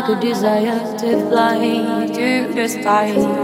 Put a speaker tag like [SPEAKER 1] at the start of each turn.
[SPEAKER 1] like a desire to fly to the
[SPEAKER 2] sky.